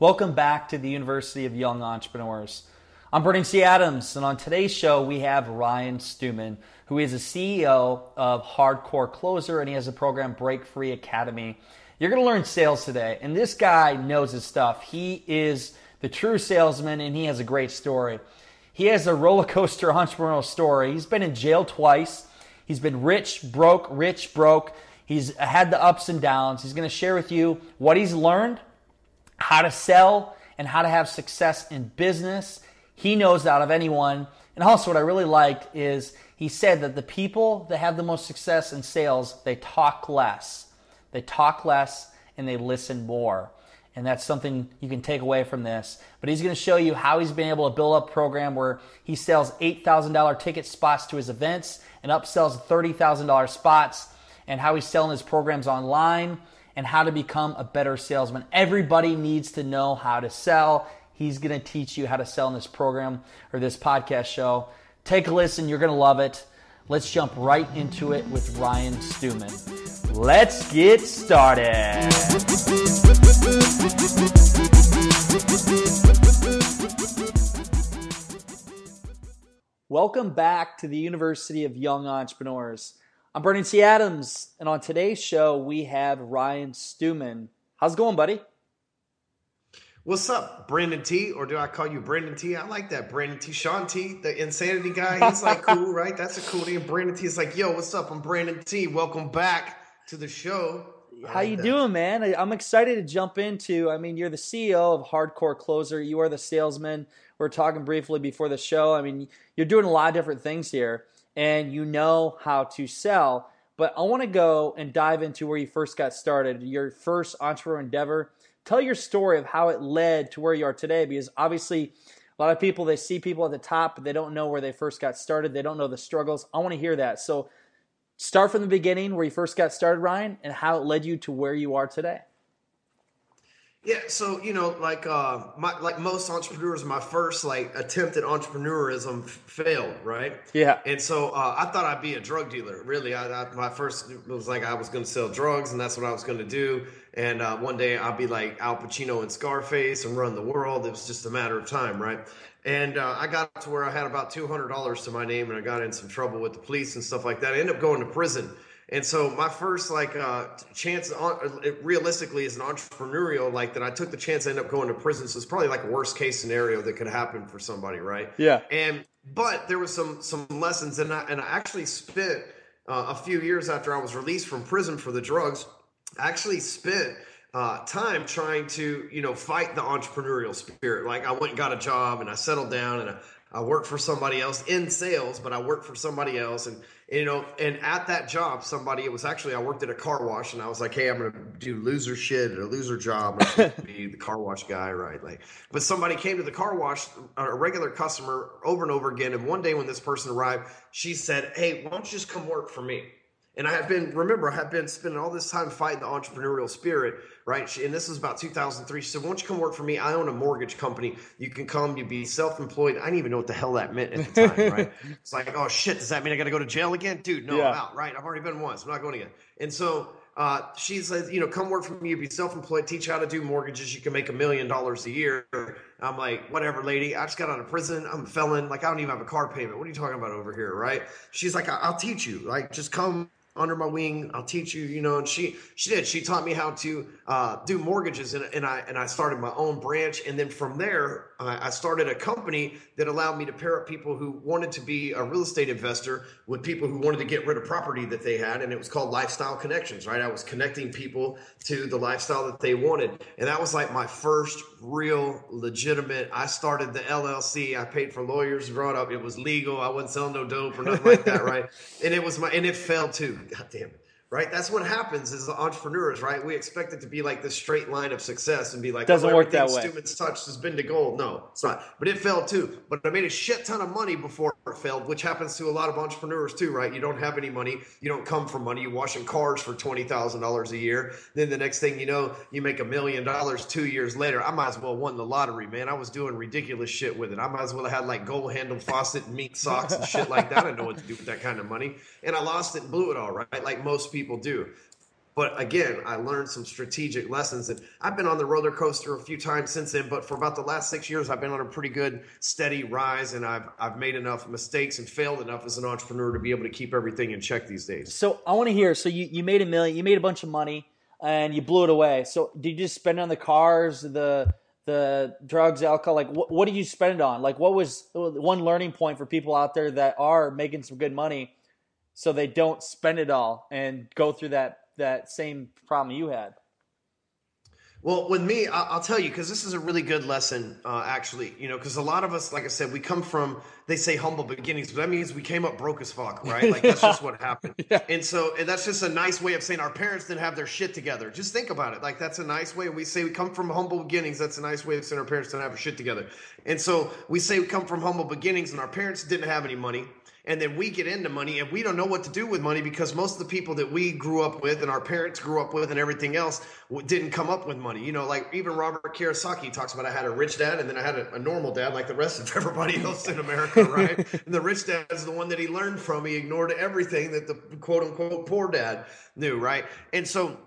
Welcome back to the University of Young Entrepreneurs. I'm Brandon T. Adams, and on today's show, we have Ryan Stewman, who is a CEO of Hardcore Closer, and he has a program, Break Free Academy. You're going to learn sales today, and this guy knows his stuff. He is the true salesman, and he has a great story. He has a roller coaster entrepreneurial story. He's been in jail twice. He's been rich, broke, rich, broke. He's had the ups and downs. He's going to share with you what he's learned how to sell and how to have success in business. He knows that out of anyone. And also, what I really liked is he said that the people that have the most success in sales, they talk less. They talk less and they listen more. And that's something you can take away from this. But he's going to show you how he's been able to build up a program where he sells $8,000 ticket spots to his events and upsells $30,000 spots and how he's selling his programs online and how to become a better salesman. Everybody needs to know how to sell. He's going to teach you how to sell in this program or this podcast show. Take a listen, you're going to love it. Let's jump right into it with Ryan Stewman. Let's get started. Welcome back to the University of Young Entrepreneurs. I'm Brandon T. Adams, and on today's show, we have Ryan Stewman. How's it going, buddy? What's up, Brandon T? Or do I call you Brandon T? I like that. Brandon T. Shaun T, the insanity guy. He's like cool, right? That's a cool name. Brandon T is like, yo, what's up? I'm Brandon T. Welcome back to the show. I How like you that. doing, man? I'm excited to jump into. I mean, you're the CEO of Hardcore Closer. You are the salesman. We are talking briefly before the show. I mean, you're doing a lot of different things here and you know how to sell. But I want to go and dive into where you first got started, your first entrepreneur endeavor. Tell your story of how it led to where you are today, because obviously, a lot of people they see people at the top, but they don't know where they first got started. They don't know the struggles. I want to hear that. So, start from the beginning, where you first got started, Ryan, and how it led you to where you are today. Yeah, so you know, like uh, my like most entrepreneurs, my first like attempt at entrepreneurism f- failed, right? Yeah. And so uh, I thought I'd be a drug dealer. Really, I, I my first was like I was going to sell drugs, and that's what I was going to do. And uh, one day I'll be like Al Pacino and Scarface and run the world. It was just a matter of time, right? And uh, I got to where I had about two hundred dollars to my name, and I got in some trouble with the police and stuff like that. I ended up going to prison and so my first like uh, chance, on, realistically, as an entrepreneurial, like that, I took the chance. I end up going to prison. So it's probably like a worst case scenario that could happen for somebody, right? Yeah. And but there was some some lessons, and I and I actually spent uh, a few years after I was released from prison for the drugs. I actually spent uh, time trying to you know fight the entrepreneurial spirit. Like I went and got a job, and I settled down, and I, I worked for somebody else in sales, but I worked for somebody else, and you know, and at that job, somebody it was actually I worked at a car wash, and I was like, hey, I'm gonna do loser shit at a loser job. I'm be the car wash guy, right? Like, but somebody came to the car wash, a regular customer, over and over again, and one day when this person arrived, she said, hey, why don't you just come work for me? And I have been, remember, I have been spending all this time fighting the entrepreneurial spirit, right? and this was about 2003. She said, Why don't you come work for me? I own a mortgage company. You can come, you be self employed. I didn't even know what the hell that meant at the time, right? It's like, Oh shit, does that mean I got to go to jail again? Dude, no, yeah. I'm out, right? I've already been once. I'm not going again. And so, uh, she says, you know, come work for me, be self-employed, teach how to do mortgages. You can make a million dollars a year. I'm like, whatever, lady. I just got out of prison. I'm a felon. Like, I don't even have a car payment. What are you talking about over here, right? She's like, I'll teach you. Like, just come under my wing. I'll teach you, you know. And she she did. She taught me how to uh, do mortgages, and, and I and I started my own branch. And then from there, I, I started a company that allowed me to pair up people who wanted to be a real estate investor with people who wanted to get rid of property that they had, and it was called Lifestyle Connections. Right, I was connecting people to the lifestyle that they wanted, and that was like my first real legitimate. I started the LLC. I paid for lawyers, brought up. It was legal. I wasn't selling no dope or nothing like that, right? And it was my and it fell too. God damn it. Right? That's what happens as entrepreneurs, right? We expect it to be like this straight line of success and be like, doesn't oh, work that way. Stewman's touched has been to gold. No, it's not. But it failed too. But I made a shit ton of money before it failed, which happens to a lot of entrepreneurs too, right? You don't have any money, you don't come from money, you're washing cars for twenty thousand dollars a year. Then the next thing you know, you make a million dollars two years later. I might as well won the lottery, man. I was doing ridiculous shit with it. I might as well have had like gold handled faucet and meat socks and shit like that. I know what to do with that kind of money. And I lost it and blew it all, right? Like most people do. But again, I learned some strategic lessons. And I've been on the roller coaster a few times since then. But for about the last six years, I've been on a pretty good, steady rise. And I've, I've made enough mistakes and failed enough as an entrepreneur to be able to keep everything in check these days. So I want to hear so you, you made a million, you made a bunch of money and you blew it away. So did you just spend on the cars, the, the drugs, alcohol? Like, what, what did you spend it on? Like, what was one learning point for people out there that are making some good money so they don't spend it all and go through that that same problem you had? Well, with me, I'll tell you because this is a really good lesson, uh, actually. You know, because a lot of us, like I said, we come from they say humble beginnings, but that means we came up broke as fuck, right? Like yeah. that's just what happened. Yeah. And so, and that's just a nice way of saying our parents didn't have their shit together. Just think about it. Like that's a nice way. We say we come from humble beginnings. That's a nice way of saying our parents didn't have their shit together. And so we say we come from humble beginnings, and our parents didn't have any money and then we get into money and we don't know what to do with money because most of the people that we grew up with and our parents grew up with and everything else didn't come up with money. You know, like even Robert Kiyosaki talks about I had a rich dad and then I had a, a normal dad like the rest of everybody else in America, right? and the rich dad is the one that he learned from. He ignored everything that the quote unquote poor dad knew, right? And so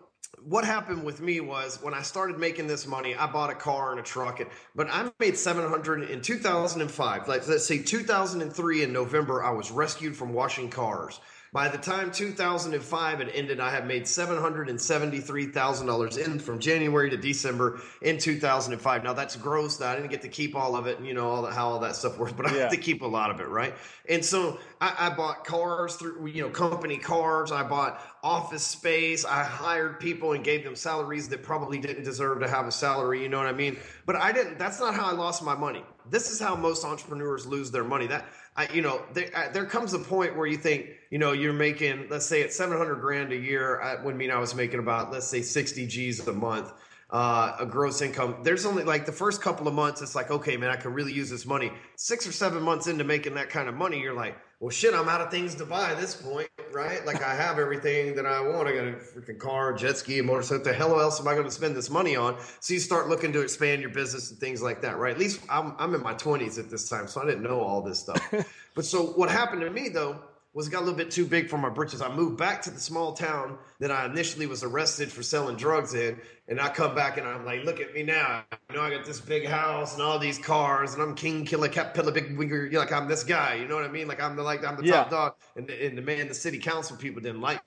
what happened with me was when I started making this money, I bought a car and a truck, and, but I made 700 in 2005. Like let's say 2003 in November, I was rescued from washing cars. By the time 2005 had ended, I had made $773,000 in from January to December in 2005. Now that's gross. That I didn't get to keep all of it, and you know all the, how all that stuff works, but I yeah. had to keep a lot of it, right? And so I, I bought cars through, you know, company cars. I bought office space. I hired people and gave them salaries that probably didn't deserve to have a salary. You know what I mean? But I didn't. That's not how I lost my money. This is how most entrepreneurs lose their money. That I, you know, there, uh, there comes a point where you think, you know, you're making, let's say it's 700 grand a year. I would mean I was making about, let's say 60 G's a month, uh, a gross income. There's only like the first couple of months, it's like, okay, man, I could really use this money. Six or seven months into making that kind of money, you're like, well, shit, I'm out of things to buy at this point, right? Like I have everything that I want. I got a freaking car, jet ski, a motorcycle. The hell else am I going to spend this money on? So you start looking to expand your business and things like that, right? At least I'm, I'm in my 20s at this time, so I didn't know all this stuff. but so what happened to me though was got a little bit too big for my britches. I moved back to the small town that I initially was arrested for selling drugs in, and I come back and I'm like, look at me now. You know, I got this big house and all these cars, and I'm king killer, cat pillar, big. You're like I'm this guy. You know what I mean? Like I'm the like I'm the yeah. top dog, and the, and the man, the city council people didn't like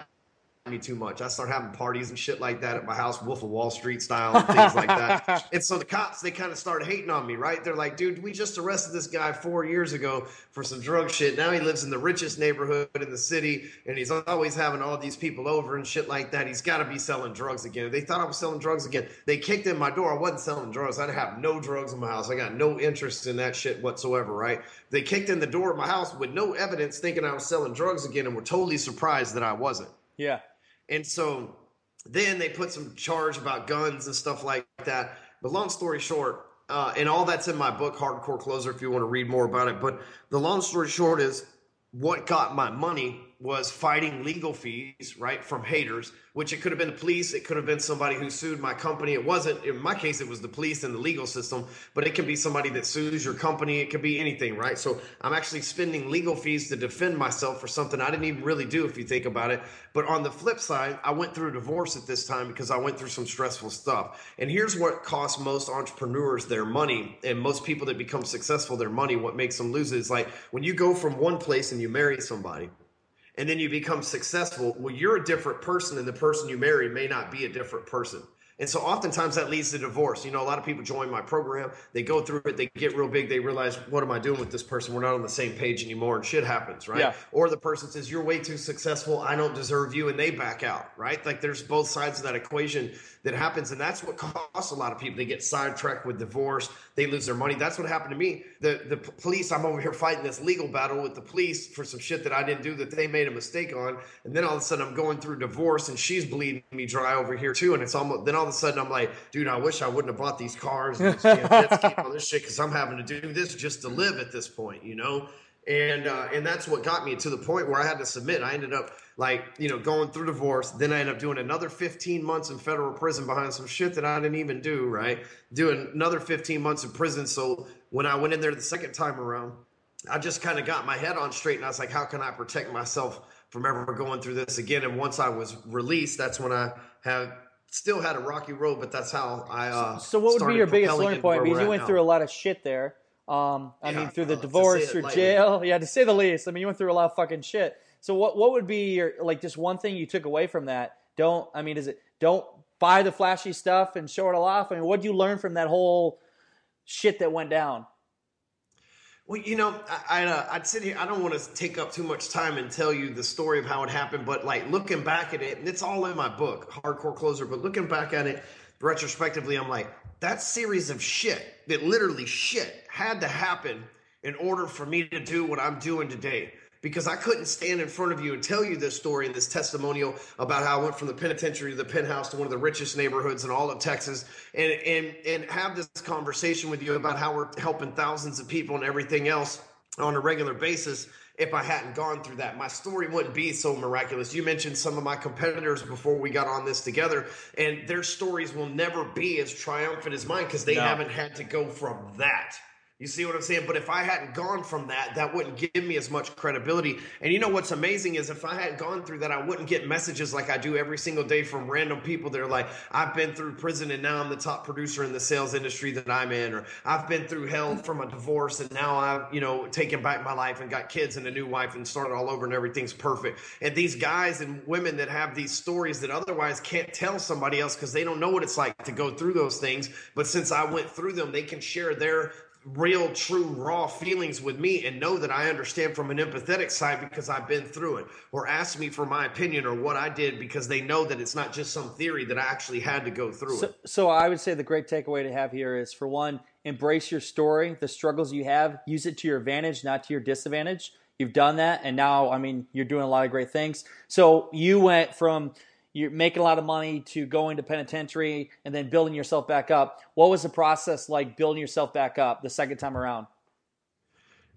me too much. I start having parties and shit like that at my house, Wolf of Wall Street style and things like that. And so the cops, they kind of started hating on me, right? They're like, dude, we just arrested this guy four years ago for some drug shit. Now he lives in the richest neighborhood in the city and he's always having all these people over and shit like that. He's got to be selling drugs again. They thought I was selling drugs again. They kicked in my door. I wasn't selling drugs. I'd have no drugs in my house. I got no interest in that shit whatsoever, right? They kicked in the door of my house with no evidence thinking I was selling drugs again and were totally surprised that I wasn't. Yeah. And so then they put some charge about guns and stuff like that. But long story short, uh, and all that's in my book, Hardcore Closer, if you want to read more about it. But the long story short is what got my money was fighting legal fees, right, from haters which it could have been the police, it could have been somebody who sued my company. It wasn't, in my case, it was the police and the legal system, but it can be somebody that sues your company. It could be anything, right? So I'm actually spending legal fees to defend myself for something I didn't even really do, if you think about it. But on the flip side, I went through a divorce at this time because I went through some stressful stuff. And here's what costs most entrepreneurs their money and most people that become successful their money. What makes them lose is like when you go from one place and you marry somebody and then you become successful, well, you're a different person, and the person you marry may not be a different person. And so oftentimes that leads to divorce. You know, a lot of people join my program, they go through it, they get real big, they realize, what am I doing with this person? We're not on the same page anymore, and shit happens, right? Yeah. Or the person says, You're way too successful, I don't deserve you, and they back out, right? Like there's both sides of that equation that happens, and that's what costs a lot of people. They get sidetracked with divorce, they lose their money. That's what happened to me. The the police, I'm over here fighting this legal battle with the police for some shit that I didn't do that they made a mistake on, and then all of a sudden I'm going through divorce and she's bleeding me dry over here too, and it's almost then all of a sudden I'm like, dude, I wish I wouldn't have bought these cars and all this shit because I'm having to do this just to live at this point, you know. And uh, and that's what got me to the point where I had to submit. I ended up like you know going through divorce. Then I ended up doing another 15 months in federal prison behind some shit that I didn't even do. Right, doing another 15 months in prison. So when I went in there the second time around, I just kind of got my head on straight, and I was like, how can I protect myself from ever going through this again? And once I was released, that's when I had still had a rocky road, but that's how I. Uh, so, what would be your biggest learning point? Because you went now. through a lot of shit there. Um, I yeah, mean, through the uh, divorce, through jail. Yeah, to say the least. I mean, you went through a lot of fucking shit. So, what what would be your like just one thing you took away from that? Don't I mean, is it don't buy the flashy stuff and show it all off? I mean, what do you learn from that whole shit that went down? Well, you know, I, uh, I'd sit here. I don't want to take up too much time and tell you the story of how it happened, but like looking back at it, and it's all in my book, Hardcore Closer. But looking back at it retrospectively, I'm like, that series of shit, that literally shit, had to happen in order for me to do what I'm doing today because I couldn't stand in front of you and tell you this story and this testimonial about how I went from the penitentiary to the penthouse to one of the richest neighborhoods in all of Texas and and and have this conversation with you about how we're helping thousands of people and everything else on a regular basis if I hadn't gone through that. My story wouldn't be so miraculous. You mentioned some of my competitors before we got on this together, and their stories will never be as triumphant as mine because they no. haven't had to go from that you see what I'm saying? But if I hadn't gone from that, that wouldn't give me as much credibility. And you know what's amazing is if I hadn't gone through that, I wouldn't get messages like I do every single day from random people that are like, I've been through prison and now I'm the top producer in the sales industry that I'm in, or I've been through hell from a divorce and now I've, you know, taken back my life and got kids and a new wife and started all over and everything's perfect. And these guys and women that have these stories that otherwise can't tell somebody else because they don't know what it's like to go through those things. But since I went through them, they can share their real, true, raw feelings with me and know that I understand from an empathetic side because I've been through it, or ask me for my opinion or what I did because they know that it's not just some theory that I actually had to go through so, it. So I would say the great takeaway to have here is for one, embrace your story, the struggles you have, use it to your advantage, not to your disadvantage. You've done that, and now, I mean, you're doing a lot of great things. So you went from you're making a lot of money to going to penitentiary and then building yourself back up. What was the process like building yourself back up the second time around?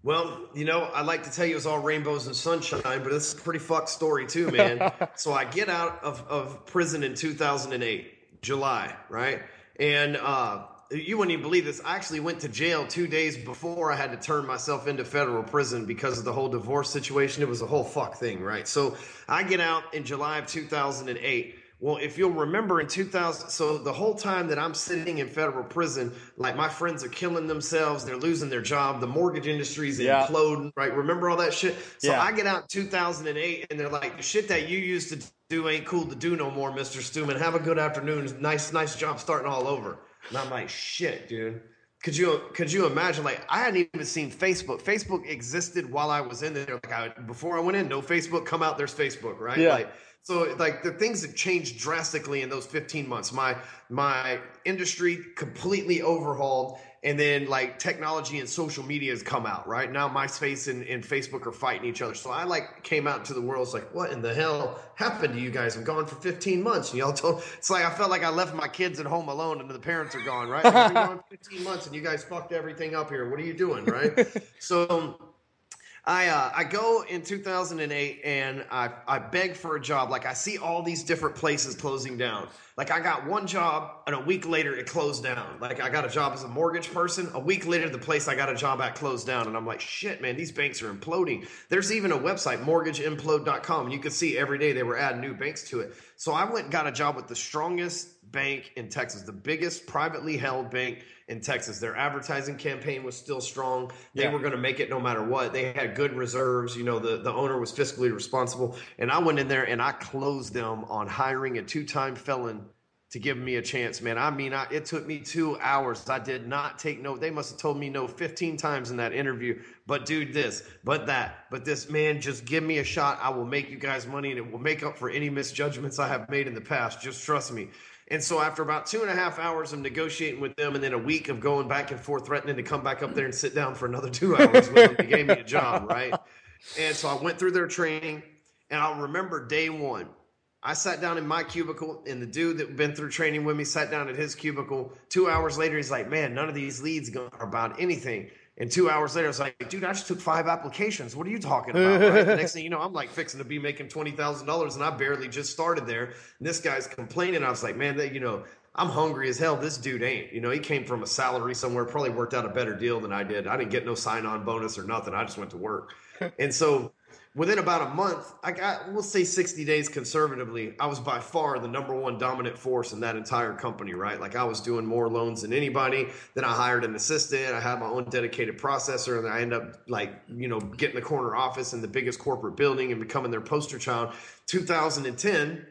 Well, you know, I like to tell you it's all rainbows and sunshine, but it's a pretty fucked story too, man. so I get out of, of prison in 2008, July, right? And uh, you wouldn't even believe this. I actually went to jail two days before I had to turn myself into federal prison because of the whole divorce situation. It was a whole fuck thing, right? So I get out in July of 2008. Well, if you'll remember in 2000, so the whole time that I'm sitting in federal prison, like my friends are killing themselves, they're losing their job, the mortgage industry's yeah. imploding, right? Remember all that shit? So yeah. I get out 2008 and they're like, the shit that you used to do ain't cool to do no more, Mr. Stewman. Have a good afternoon. Nice, nice job starting all over. And I'm like, shit, dude. Could you could you imagine? Like, I hadn't even seen Facebook. Facebook existed while I was in there. Like, I, before I went in, no Facebook. Come out, there's Facebook, right? Yeah. Like, so like the things have changed drastically in those 15 months. My my industry completely overhauled and then like technology and social media has come out right? Now myspace and, and facebook are fighting each other. So i like came out into the world it's like what in the hell happened to you guys? I'm gone for 15 months. And y'all told it's like i felt like i left my kids at home alone and the parents are gone right? Like, gone 15 months and you guys fucked everything up here. What are you doing? Right? So I uh, I go in 2008 and I I beg for a job. Like I see all these different places closing down. Like I got one job and a week later it closed down. Like I got a job as a mortgage person. A week later the place I got a job at closed down and I'm like, "Shit, man, these banks are imploding." There's even a website mortgageimplode.com and you could see every day they were adding new banks to it. So I went and got a job with the strongest bank in Texas, the biggest privately held bank in Texas. Their advertising campaign was still strong. They yeah. were going to make it no matter what. They had good reserves. You know, the, the owner was fiscally responsible. And I went in there and I closed them on hiring a two time felon to give me a chance, man. I mean, I, it took me two hours. I did not take no. They must have told me no 15 times in that interview. But dude, this, but that, but this, man, just give me a shot. I will make you guys money and it will make up for any misjudgments I have made in the past. Just trust me. And so after about two and a half hours of negotiating with them and then a week of going back and forth, threatening to come back up there and sit down for another two hours with them, they gave me a job, right? And so I went through their training and I'll remember day one I sat down in my cubicle, and the dude that been through training with me sat down at his cubicle. Two hours later, he's like, "Man, none of these leads are about anything." And two hours later, I was like, "Dude, I just took five applications. What are you talking about?" Right? the next thing you know, I'm like fixing to be making twenty thousand dollars, and I barely just started there. And this guy's complaining. I was like, "Man, that you know." I'm hungry as hell. This dude ain't. You know, he came from a salary somewhere, probably worked out a better deal than I did. I didn't get no sign on bonus or nothing. I just went to work. and so within about a month, I got we'll say 60 days conservatively, I was by far the number one dominant force in that entire company, right? Like I was doing more loans than anybody. Then I hired an assistant. I had my own dedicated processor, and I end up like, you know, getting the corner office in the biggest corporate building and becoming their poster child. 2010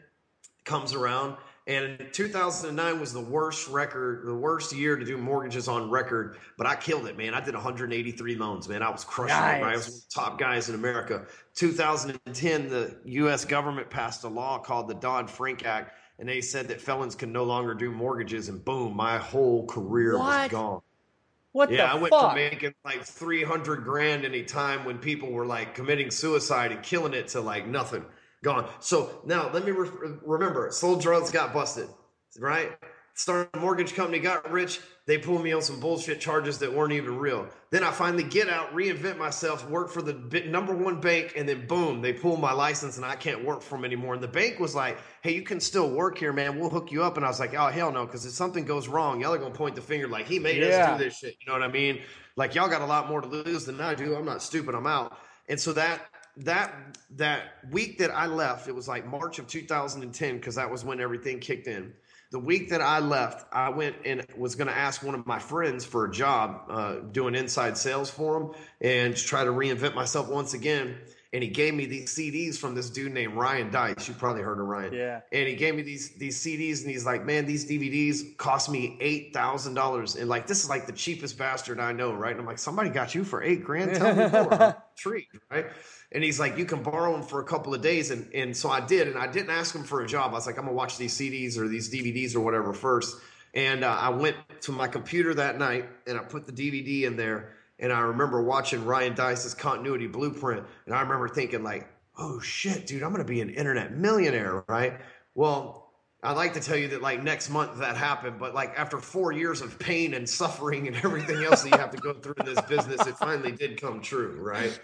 comes around and 2009 was the worst record, the worst year to do mortgages on record. But I killed it, man. I did 183 loans, man. I was crushing nice. it. I was one of the top guys in America. 2010, the U.S. government passed a law called the Dodd Frank Act, and they said that felons can no longer do mortgages. And boom, my whole career what? was gone. What yeah, I went fuck? from making like 300 grand in a time when people were like committing suicide and killing it to like nothing gone. So now let me re- remember, sold drugs, got busted, right? Started a mortgage company, got rich. They pulled me on some bullshit charges that weren't even real. Then I finally get out, reinvent myself, work for the number one bank, and then boom, they pull my license and I can't work for them anymore. And the bank was like, "Hey, you can still work here, man. We'll hook you up." And I was like, "Oh hell no," because if something goes wrong, y'all are gonna point the finger like he made yeah. us do this shit. You know what I mean? Like y'all got a lot more to lose than I do. I'm not stupid. I'm out. And so that that that week that I left, it was like March of 2010 because that was when everything kicked in. The week that I left, I went and was going to ask one of my friends for a job uh, doing inside sales for him and try to reinvent myself once again. And he gave me these CDs from this dude named Ryan Deiss. You probably heard of Ryan. Yeah. And he gave me these these CDs, and he's like, "Man, these DVDs cost me eight thousand dollars." And like, this is like the cheapest bastard I know, right? And I'm like, "Somebody got you for eight grand? Tell me more." Treat, right? And he's like, you can borrow them for a couple of days. And, and so I did. And I didn't ask him for a job. I was like, I'm going to watch these CDs or these DVDs or whatever first. And uh, I went to my computer that night and I put the DVD in there. And I remember watching Ryan Deiss's continuity blueprint. And I remember thinking, like, oh shit, dude, I'm going to be an internet millionaire, right? Well, I'd like to tell you that like next month that happened, but like after four years of pain and suffering and everything else that you have to go through in this business, it finally did come true, right?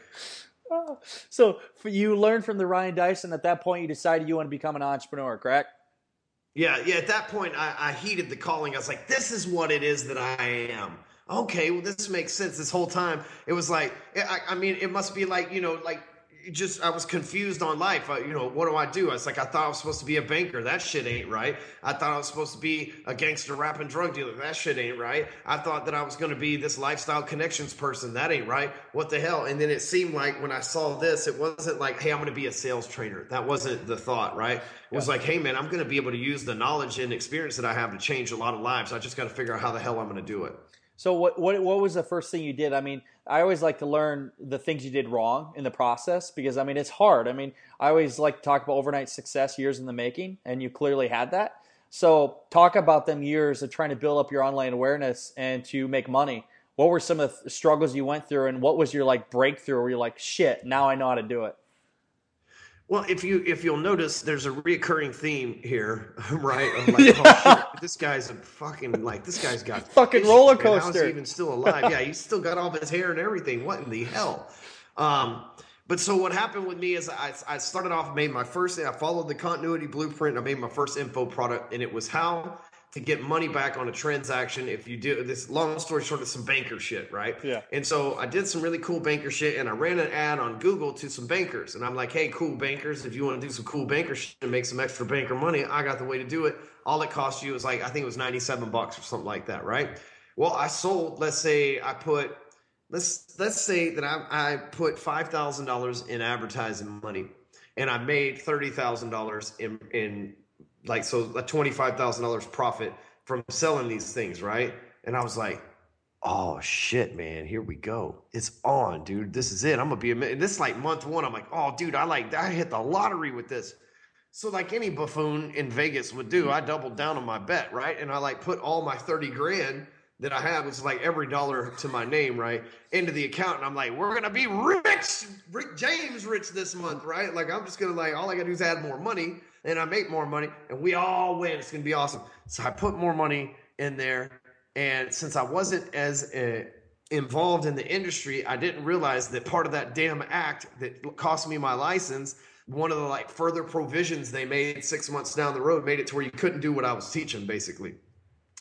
so you learned from the Ryan Dyson. At that point, you decided you want to become an entrepreneur, correct? Yeah, yeah. At that point, I, I heeded the calling. I was like, "This is what it is that I am." Okay, well, this makes sense. This whole time, it was like, I, I mean, it must be like you know, like just I was confused on life. I, you know, what do I do? I was like, I thought I was supposed to be a banker. That shit ain't right. I thought I was supposed to be a gangster rapping drug dealer. That shit ain't right. I thought that I was going to be this lifestyle connections person. That ain't right. What the hell? And then it seemed like when I saw this, it wasn't like, hey, I'm going to be a sales trainer. That wasn't the thought, right? It was yeah. like, hey, man, I'm going to be able to use the knowledge and experience that I have to change a lot of lives. I just got to figure out how the hell I'm going to do it. So what what what was the first thing you did? I mean, I always like to learn the things you did wrong in the process because I mean it's hard. I mean, I always like to talk about overnight success years in the making, and you clearly had that. So talk about them years of trying to build up your online awareness and to make money. What were some of the struggles you went through, and what was your like breakthrough where you're like, shit, now I know how to do it? Well, if you if you'll notice, there's a reoccurring theme here, right? Like, yeah. oh, shit, this guy's a fucking like this guy's got fucking roller coaster. Even still alive? yeah, he's still got all his hair and everything. What in the hell? Um, but so what happened with me is I, I started off made my first I followed the continuity blueprint. I made my first info product, and it was how to get money back on a transaction if you do this long story short it's some banker shit right? Yeah. And so i did some really cool banker shit and i ran an ad on google to some bankers and i'm like hey cool bankers if you want to do some cool banker shit and make some extra banker money i got the way to do it. All it cost you was like i think it was 97 bucks or something like that right? Well i sold let's say i put let's let's say that i, I put $5000 in advertising money and i made $30000 in in like so a twenty five thousand dollars profit from selling these things, right? And I was like, oh shit, man, here we go. It's on, dude. This is it. I'm gonna be a this is like month one. I'm like, oh, dude, I like I hit the lottery with this. So like any buffoon in Vegas would do, I doubled down on my bet, right? And I like put all my 30 grand that I had, which is like every dollar to my name, right, into the account. And I'm like, we're gonna be rich, Rick James rich this month, right? Like I'm just gonna like all I gotta do is add more money and I make more money and we all win. It's gonna be awesome. So I put more money in there and since I wasn't as uh, involved in the industry, I didn't realize that part of that damn act that cost me my license, one of the like further provisions they made six months down the road made it to where you couldn't do what I was teaching basically.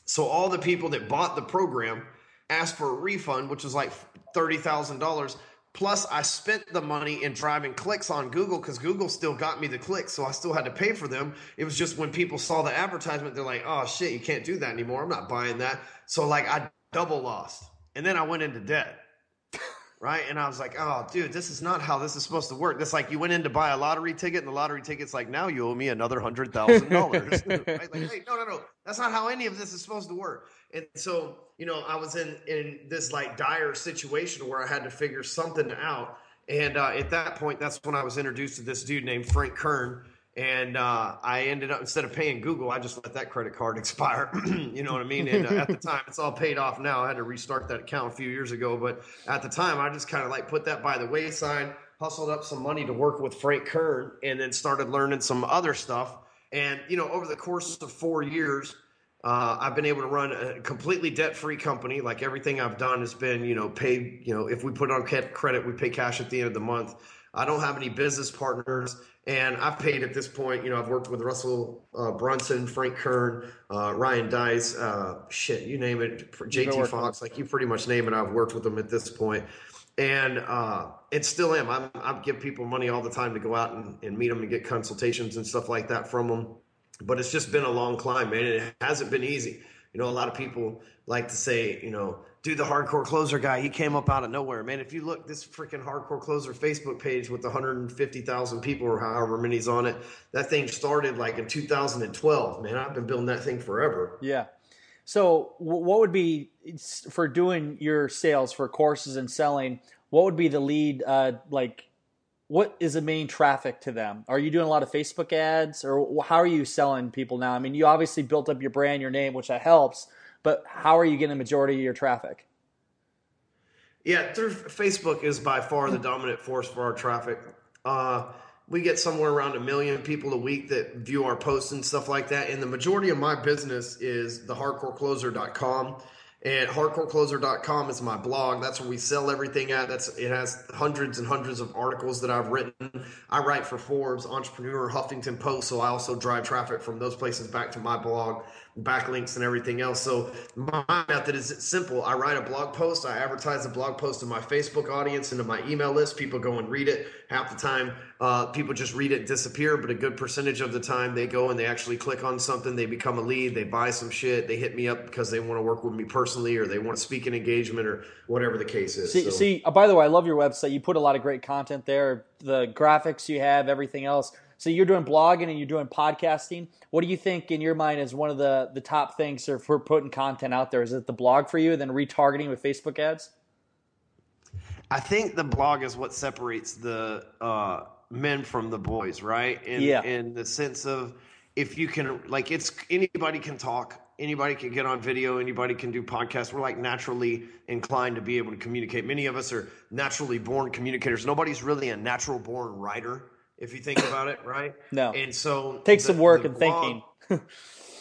So all the people that bought the program asked for a refund, which was like thirty thousand dollars. Plus, I spent the money in driving clicks on Google because Google still got me the clicks, so I still had to pay for them. It was just when people saw the advertisement, they're like, "Oh shit, you can't do that anymore. I'm not buying that." So like, I double lost, and then I went into debt. Right. And I was like, oh, dude, this is not how this is supposed to work. That's like you went in to buy a lottery ticket, and the lottery ticket's like, now you owe me another hundred thousand dollars. Like, hey, no, no, no. That's not how any of this is supposed to work. And so, you know, I was in in this like dire situation where I had to figure something out. And uh, at that point, that's when I was introduced to this dude named Frank Kern. And uh, I ended up instead of paying Google, I just let that credit card expire. you know what I mean? And uh, at the time, it's all paid off now. I had to restart that account a few years ago, but at the time, I just kind of like put that by the wayside, hustled up some money to work with Frank Kern, and then started learning some other stuff. And you know, over the course of four years, uh, I've been able to run a completely debt-free company. Like everything I've done has been, you know, paid. You know, if we put on credit, we pay cash at the end of the month. I don't have any business partners, and I've paid at this point. You know, I've worked with Russell uh, Brunson, Frank Kern, uh, Ryan Deiss, uh, shit, you name it, JT Fox, like you pretty much name it. I've worked with them at this point, and uh, it still am. I, I give people money all the time to go out and, and meet them and get consultations and stuff like that from them but it's just been a long climb, man. It hasn't been easy. You know, a lot of people like to say, you know, do the hardcore closer guy. He came up out of nowhere, man. If you look this freaking hardcore closer Facebook page with 150,000 people or however many's on it, that thing started like in 2012, man. I've been building that thing forever. Yeah. So, what would be for doing your sales for courses and selling? What would be the lead uh, like what is the main traffic to them? Are you doing a lot of Facebook ads or how are you selling people now? I mean, you obviously built up your brand, your name, which that helps, but how are you getting the majority of your traffic? Yeah, through Facebook is by far the dominant force for our traffic. Uh, we get somewhere around a million people a week that view our posts and stuff like that. And the majority of my business is the hardcorecloser.com. And hardcorecloser.com is my blog. That's where we sell everything at. That's it has hundreds and hundreds of articles that I've written. I write for Forbes, Entrepreneur, Huffington Post, so I also drive traffic from those places back to my blog backlinks and everything else. So my method is simple. I write a blog post, I advertise the blog post to my Facebook audience and to my email list. People go and read it. Half the time, uh, people just read it, and disappear, but a good percentage of the time they go and they actually click on something, they become a lead, they buy some shit, they hit me up because they want to work with me personally or they want to speak in engagement or whatever the case is. See, so. see uh, by the way, I love your website. You put a lot of great content there. The graphics you have, everything else. So you're doing blogging and you're doing podcasting. What do you think in your mind is one of the the top things for putting content out there? Is it the blog for you, and then retargeting with Facebook ads? I think the blog is what separates the uh, men from the boys, right? In, yeah. In the sense of if you can, like, it's anybody can talk, anybody can get on video, anybody can do podcasts. We're like naturally inclined to be able to communicate. Many of us are naturally born communicators. Nobody's really a natural born writer if you think about it, right? No. And so takes some work and thinking.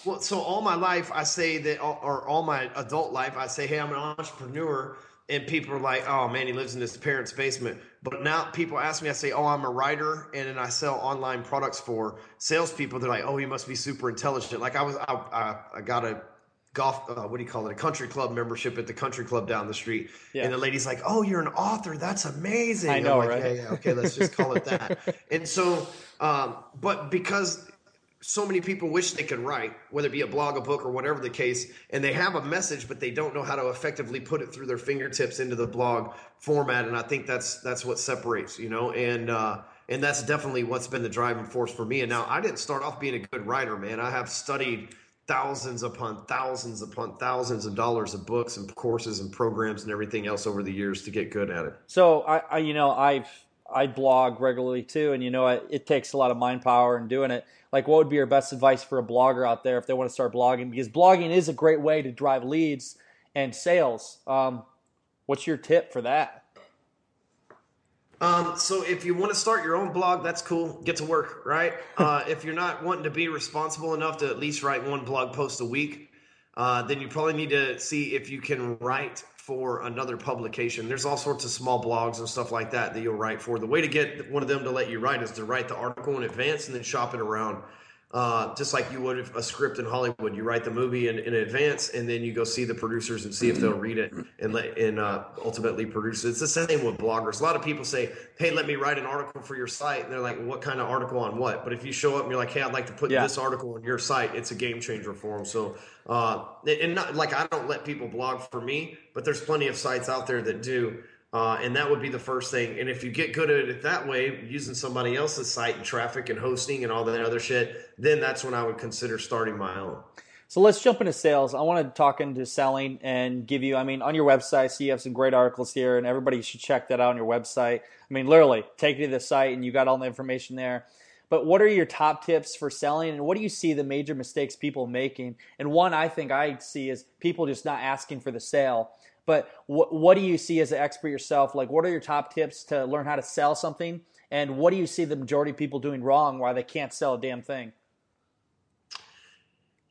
well, so all my life I say that, or all my adult life I say, hey, I'm an entrepreneur, and people are like, oh man, he lives in his parents' basement. But now people ask me, I say, oh, I'm a writer, and then I sell online products for salespeople. They're like, oh, he must be super intelligent. Like I was, I, I, I got a golf uh, what do you call it? A country club membership at the country club down the street. Yeah. and the lady's like oh you're an author. That's amazing. I know like, right? Yeah, yeah okay let's just call it that. And so um, but because so many people wish they could write whether it be a blog a book or whatever the case and they have a message but they don't know how to effectively put it through their fingertips into the blog format and i think that's that's what separates you know? And uh And that's definitely what's been the driving force for me. And now I didn't start off being a good writer, man. I have studied thousands upon thousands upon thousands of dollars of books and courses and programs and everything else over the years to get good at it. So I, I you know, I've I blog regularly too, and you know, it, it takes a lot of mind power and doing it. Like, what would be your best advice for a blogger out there if they want to start blogging? Because blogging is a great way to drive leads and sales. Um, what's your tip for that? Um, so if you want to start your own blog, that's cool. Get to work, right? Uh, if you're not wanting to be responsible enough to at least write one blog post a week, uh, then you probably need to see if you can write for another publication. There's all sorts of small blogs and stuff like that that you'll write for. The way to get one of them to let you write is to write the article in advance and then shop it around uh, just like you would a script in Hollywood. You write the movie in, in advance, and then you go see the producers and see if they'll read it and let and uh, ultimately produce it. It's the same with bloggers. A lot of people say, "Hey, let me write an article for your site," and they're like, "What kind of article on what?" But if you show up and you're like, "Hey, I'd like to put yeah. this article on your site," it's a game changer for them. So, uh, and not like I don't let people blog for me, but there's plenty of sites out there that do. Uh, and that would be the first thing. And if you get good at it that way, using somebody else's site and traffic and hosting and all that other shit, then that's when I would consider starting my own. So let's jump into sales. I want to talk into selling and give you, I mean, on your website, so you have some great articles here, and everybody should check that out on your website. I mean, literally, take you to the site and you got all the information there. But what are your top tips for selling, and what do you see the major mistakes people making? And one I think I see is people just not asking for the sale but what, what do you see as an expert yourself? Like, what are your top tips to learn how to sell something? And what do you see the majority of people doing wrong why they can't sell a damn thing?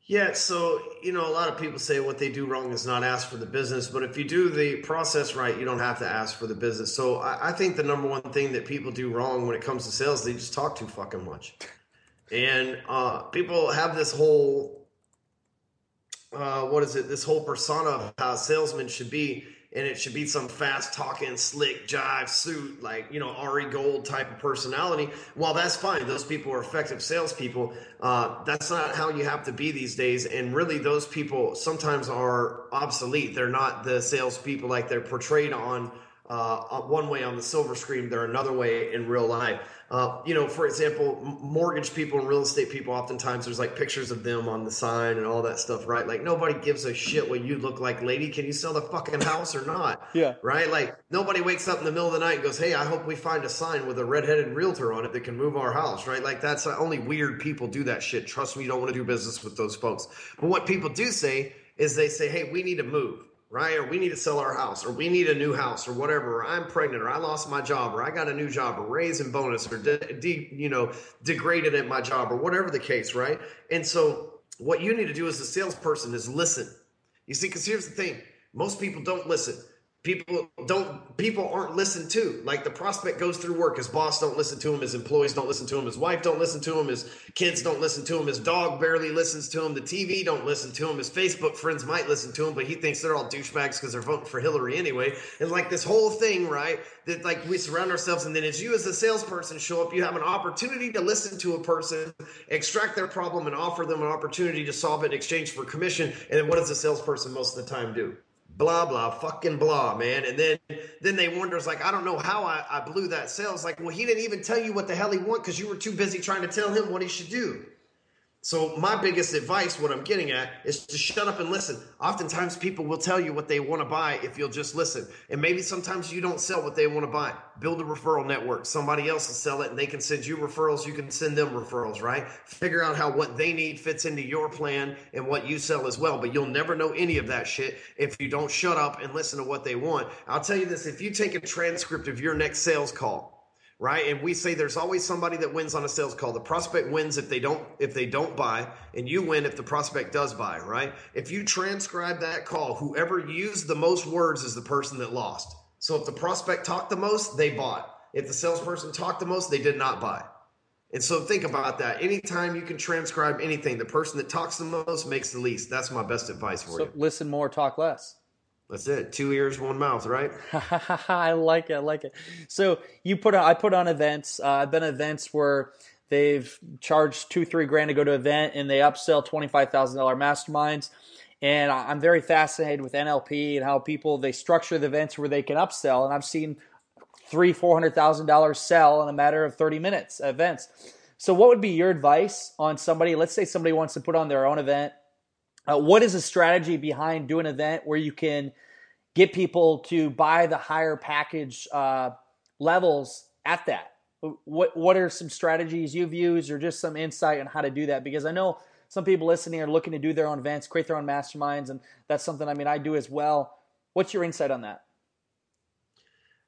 Yeah, so you know, a lot of people say what they do wrong is not ask for the business, but if you do the process right, you don't have to ask for the business. So I, I think the number one thing that people do wrong when it comes to sales, they just talk too fucking much, and uh, people have this whole uh, what is it? This whole persona of how a salesman should be, and it should be some fast talking, slick jive suit, like you know Ari Gold type of personality. While that's fine, those people are effective salespeople. Uh, that's not how you have to be these days. And really, those people sometimes are obsolete. They're not the salespeople like they're portrayed on uh, one way on the silver screen. They're another way in real life. Uh, you know, for example, mortgage people and real estate people, oftentimes there's like pictures of them on the sign and all that stuff, right? Like nobody gives a shit what you look like, lady. Can you sell the fucking house or not? yeah. Right? Like nobody wakes up in the middle of the night and goes, hey, I hope we find a sign with a redheaded realtor on it that can move our house, right? Like that's uh, only weird people do that shit. Trust me, you don't want to do business with those folks. But what people do say is they say, hey, we need to move right? Or we need to sell our house, or we need a new house, or whatever. Or I'm pregnant, or I lost my job, or I got a new job, or raise and bonus, or de-, de- you know degraded at my job, or whatever the case, right? And so what you need to do as a salesperson is listen. You see, because here's the thing: most people don't listen people don't people aren't listened to. Like the prospect goes through work. His boss don't listen to him. His employees don't listen to him. His wife don't listen to him. His kids don't listen to him. His dog barely listens to him. The tv don't listen to him. His facebook friends might listen to him but he thinks they're all douchebags because they're voting for hillary anyway. And like this whole thing right that like we surround ourselves and then as you as a salesperson show up you have an opportunity to listen to a person extract their problem and offer them an opportunity to solve it in exchange for commission. And then what does a salesperson most of the time do blah blah fucking blah man. And then then they wonder it's like i don't know how i, I blew that sale it's like well he didn't even tell you what the hell he want because you were too busy trying to tell him what he should do so my biggest advice, what I'm getting at, is to shut up and listen. Oftentimes people will tell you what they want to buy if you'll just listen. And maybe sometimes you don't sell what they want to buy. Build a referral network. Somebody else will sell it and they can send you referrals. You can send them referrals, right? Figure out how what they need fits into your plan and what you sell as well. But you'll never know any of that shit if you don't shut up and listen to what they want. I'll tell you this, if you take a transcript of your next sales call, right? And we say there's always somebody that wins on a sales call. The prospect wins if they don't if they don't buy, and you win if the prospect does buy, right? If you transcribe that call, whoever used the most words is the person that lost. So if the prospect talked the most, they bought. If the salesperson talked the most, they did not buy. And so think about that. Anytime you can transcribe anything, the person that talks the most makes the least. That's my best advice for so you. Listen more, talk less. That's it. Two ears, one mouth, right? I like it. I like it. So you put on, I put on events. Uh, I've been events where they've charged two, three grand to go to an event, and they upsell twenty five thousand dollar masterminds. And I'm very fascinated with NLP and how people they structure the events where they can upsell. And I've seen three, four hundred thousand dollars sell in a matter of thirty minutes events. So, what would be your advice on somebody? Let's say somebody wants to put on their own event. Uh, what is a strategy behind doing an event where you can get people to buy the higher package uh, levels at that? What What are some strategies you've used, or just some insight on how to do that? Because I know some people listening are looking to do their own events, create their own masterminds, and that's something I mean I do as well. What's your insight on that?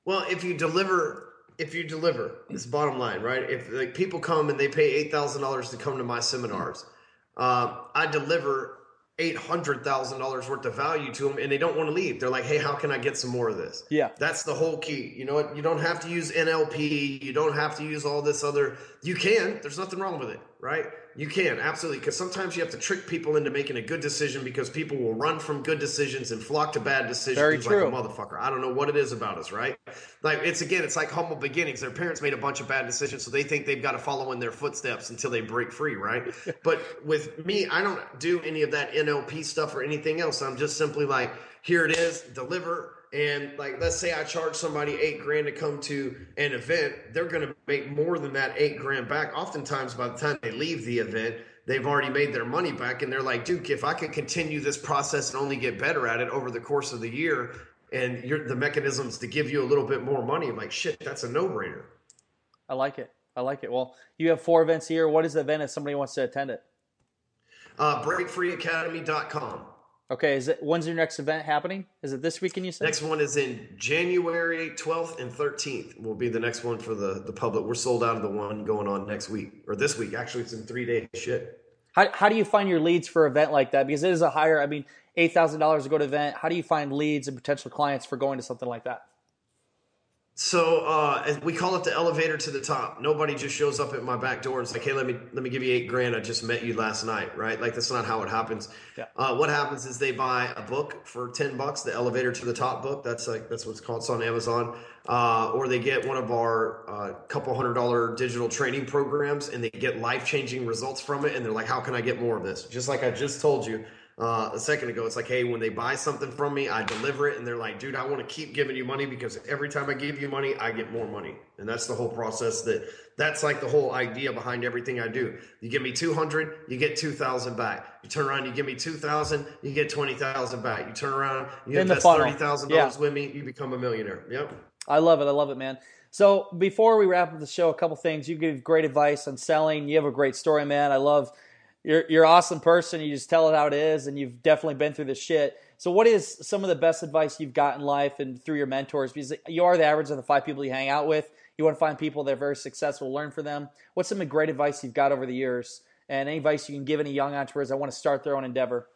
Well, if you deliver, if you deliver, it's bottom line, right? If like people come and they pay eight thousand dollars to come to my seminars, uh, I deliver eight hundred thousand dollars worth of value to them, and they don't want to leave. They're like, "Hey, how can I get some more of this?" Yeah, that's the whole key. You know what? You don't have to use NLP. You don't have to use all this other. You can. There's nothing wrong with it, right? You can absolutely because sometimes you have to trick people into making a good decision because people will run from good decisions and flock to bad decisions Very true. like a motherfucker. I don't know what it is about us, right? Like it's again, it's like humble beginnings. Their parents made a bunch of bad decisions, so they think they've got to follow in their footsteps until they break free, right? but with me, I don't do any of that NLP stuff or anything else. I'm just simply like, here it is, deliver and like, let's say I charge somebody eight grand to come to an event, they're going to make more than that eight grand back. Oftentimes, by the time they leave the event, they've already made their money back, and they're like, Duke, if I could continue this process and only get better at it over the course of the year, and the mechanisms to give you a little bit more money, I'm like, shit, that's a no brainer. I like it. I like it. Well, you have four events here. What is the event if somebody wants to attend it? Uh, breakfreeacademy.com. Okay, is it when's your next event happening? Is it this weekend? You said next one is in January 12th and 13th. Will be the next one for the the public. We're sold out of the one going on next week or this week. Actually, it's in three days. Shit. How how do you find your leads for an event like that? Because it is a higher. I mean, eight thousand dollars to go to an event. How do you find leads and potential clients for going to something like that? So uh, we call it the elevator to the top. Nobody just shows up at my back door and like, "Hey, let me let me give you eight grand. I just met you last night." Right? Like that's not how it happens. Yeah. Uh, what happens is they buy a book for ten bucks, the elevator to the top book. That's like that's what's called. It's on Amazon. Uh, or they get one of our uh, couple hundred dollar digital training programs and they get life changing results from it. And they're like, "How can I get more of this?" Just like I just told you uh, a second ago. It's like, hey, when they buy something from me, I deliver it, and they're like, dude, I want to keep giving you money because every time I give you money, I get more money, and that's the whole process. That that's like the whole idea behind everything I do. You give me two hundred, you get two thousand back. You turn around, you give me two thousand, you get twenty thousand back. You turn around, you In invest thirty thousand yeah. dollars with me, you become a millionaire. Yep. I love it. I love it, man. So before we wrap up the show, a couple things. You give great advice on selling. You have a great story, man. I love you're you're an awesome person. You just tell it how it is, and you've definitely been through this shit. So, what is some of the best advice you've got in life and through your mentors? Because you are the average of the five people you hang out with. You want to find people that are very successful, learn from them. What's some the great advice you've got over the years, and any advice you can give any young entrepreneurs that want to start their own endeavor?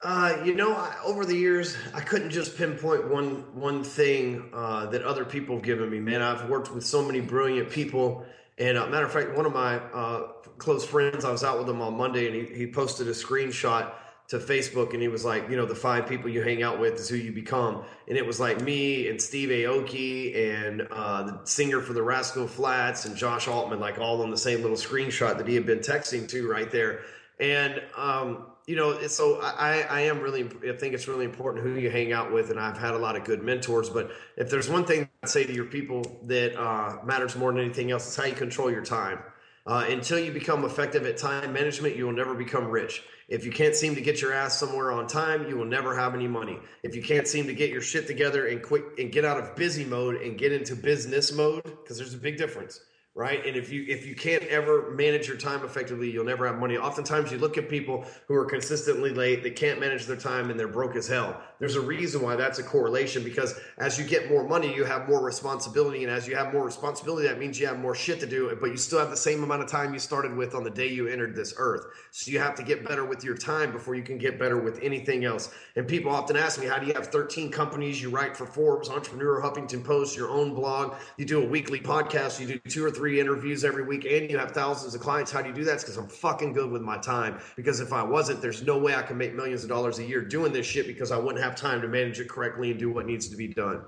Uh, you know, I, over the years, I couldn't just pinpoint one one thing uh, that other people have given me. Man, I've worked with so many brilliant people and uh, matter of fact, one of my uh, close friends, I was out with him on Monday, and he, he posted a screenshot to Facebook, and he was like, you know, the five people you hang out with is who you become, and it was like me and Steve Aoki and uh, the singer for the Rascal Flatts and Josh Altman, like all on the same little screenshot that he had been texting to right there, and um, you know, so I, I am really, I think it's really important who you hang out with, and I've had a lot of good mentors. But if there's one thing I'd say to your people that uh, matters more than anything else, it's how you control your time. Uh, until you become effective at time management, you will never become rich. If you can't seem to get your ass somewhere on time, you will never have any money. If you can't seem to get your shit together and quick and get out of busy mode and get into business mode, because there's a big difference right? And if you if you can't ever manage your time effectively, you'll never have money. Oftentimes, you look at people who are consistently late, they can't manage their time, and they're broke as hell. There's a reason why that's a correlation because as you get more money, you have more responsibility, and as you have more responsibility, that means you have more shit to do, but you still have the same amount of time you started with on the day you entered this earth. So you have to get better with your time before you can get better with anything else. And people often ask me, how do you have 13 companies? You write for Forbes, Entrepreneur, Huffington Post, your own blog, you do a weekly podcast, you do two or three interviews every week and you have thousands of clients. How do you do that? It's because I'm fucking good with my time. Because if I wasn't, there's no way I can make millions of dollars a year doing this shit because I wouldn't have time to manage it correctly and do what needs to be done.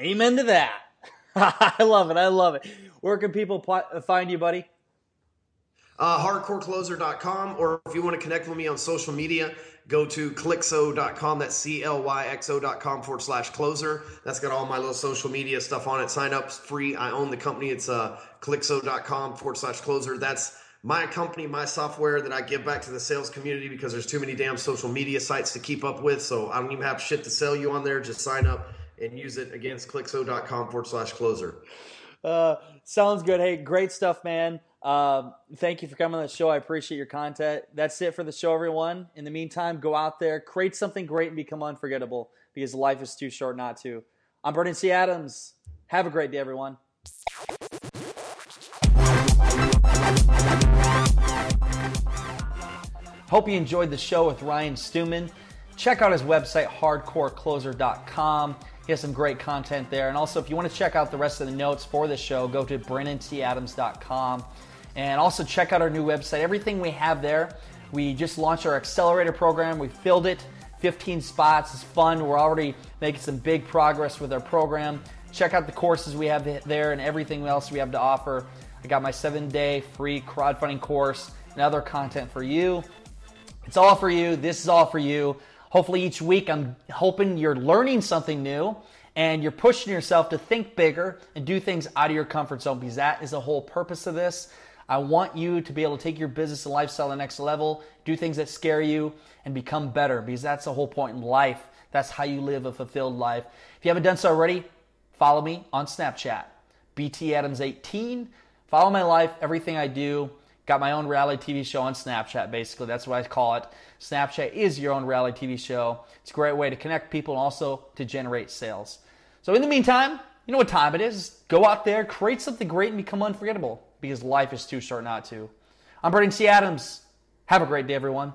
Amen to that. I love it. I love it. Where can people find you, buddy? Uh, hardcorecloser.com, or if you want to connect with me on social media go to clyxo.com. That's C L Y X O.com forward slash closer. That's got all my little social media stuff on it. Sign up free. I own the company. It's uh, clyxo.com forward slash closer. That's my company, my software that I give back to the sales community because there's too many damn social media sites to keep up with. So I don't even have shit to sell you on there. Just sign up and use it against clyxo.com forward slash closer. Uh, sounds good. Hey, great stuff, man. Uh, thank you for coming on the show. I appreciate your content. That's it for the show, everyone. In the meantime, go out there, create something great, and become unforgettable because life is too short not to. I'm Brandon T. Adams. Have a great day, everyone. Hope you enjoyed the show with Ryan Stewman. Check out his website, hardcorecloser.com. He has some great content there. And also, if you want to check out the rest of the notes for the show, go to brandonTadams.com. And also, check out our new website. Everything we have there. We just launched our accelerator program. We filled it, 15 spots. It's fun. We're already making some big progress with our program. Check out the courses we have there and everything else we have to offer. I got my seven day free crowdfunding course and other content for you. It's all for you. This is all for you. Hopefully, each week, I'm hoping you're learning something new and you're pushing yourself to think bigger and do things out of your comfort zone because that is the whole purpose of this. I want you to be able to take your business and lifestyle to the next level, do things that scare you, and become better because that's the whole point in life. That's how you live a fulfilled life. If you haven't done so already, follow me on Snapchat, BT Adams 18. Follow my life, everything I do. Got my own reality TV show on Snapchat, basically. That's what I call it. Snapchat is your own reality TV show. It's a great way to connect people and also to generate sales. So, in the meantime, you know what time it is. Go out there, create something great, and become unforgettable because life is too short not to. I'm Brandon T. Adams. Have a great day, everyone.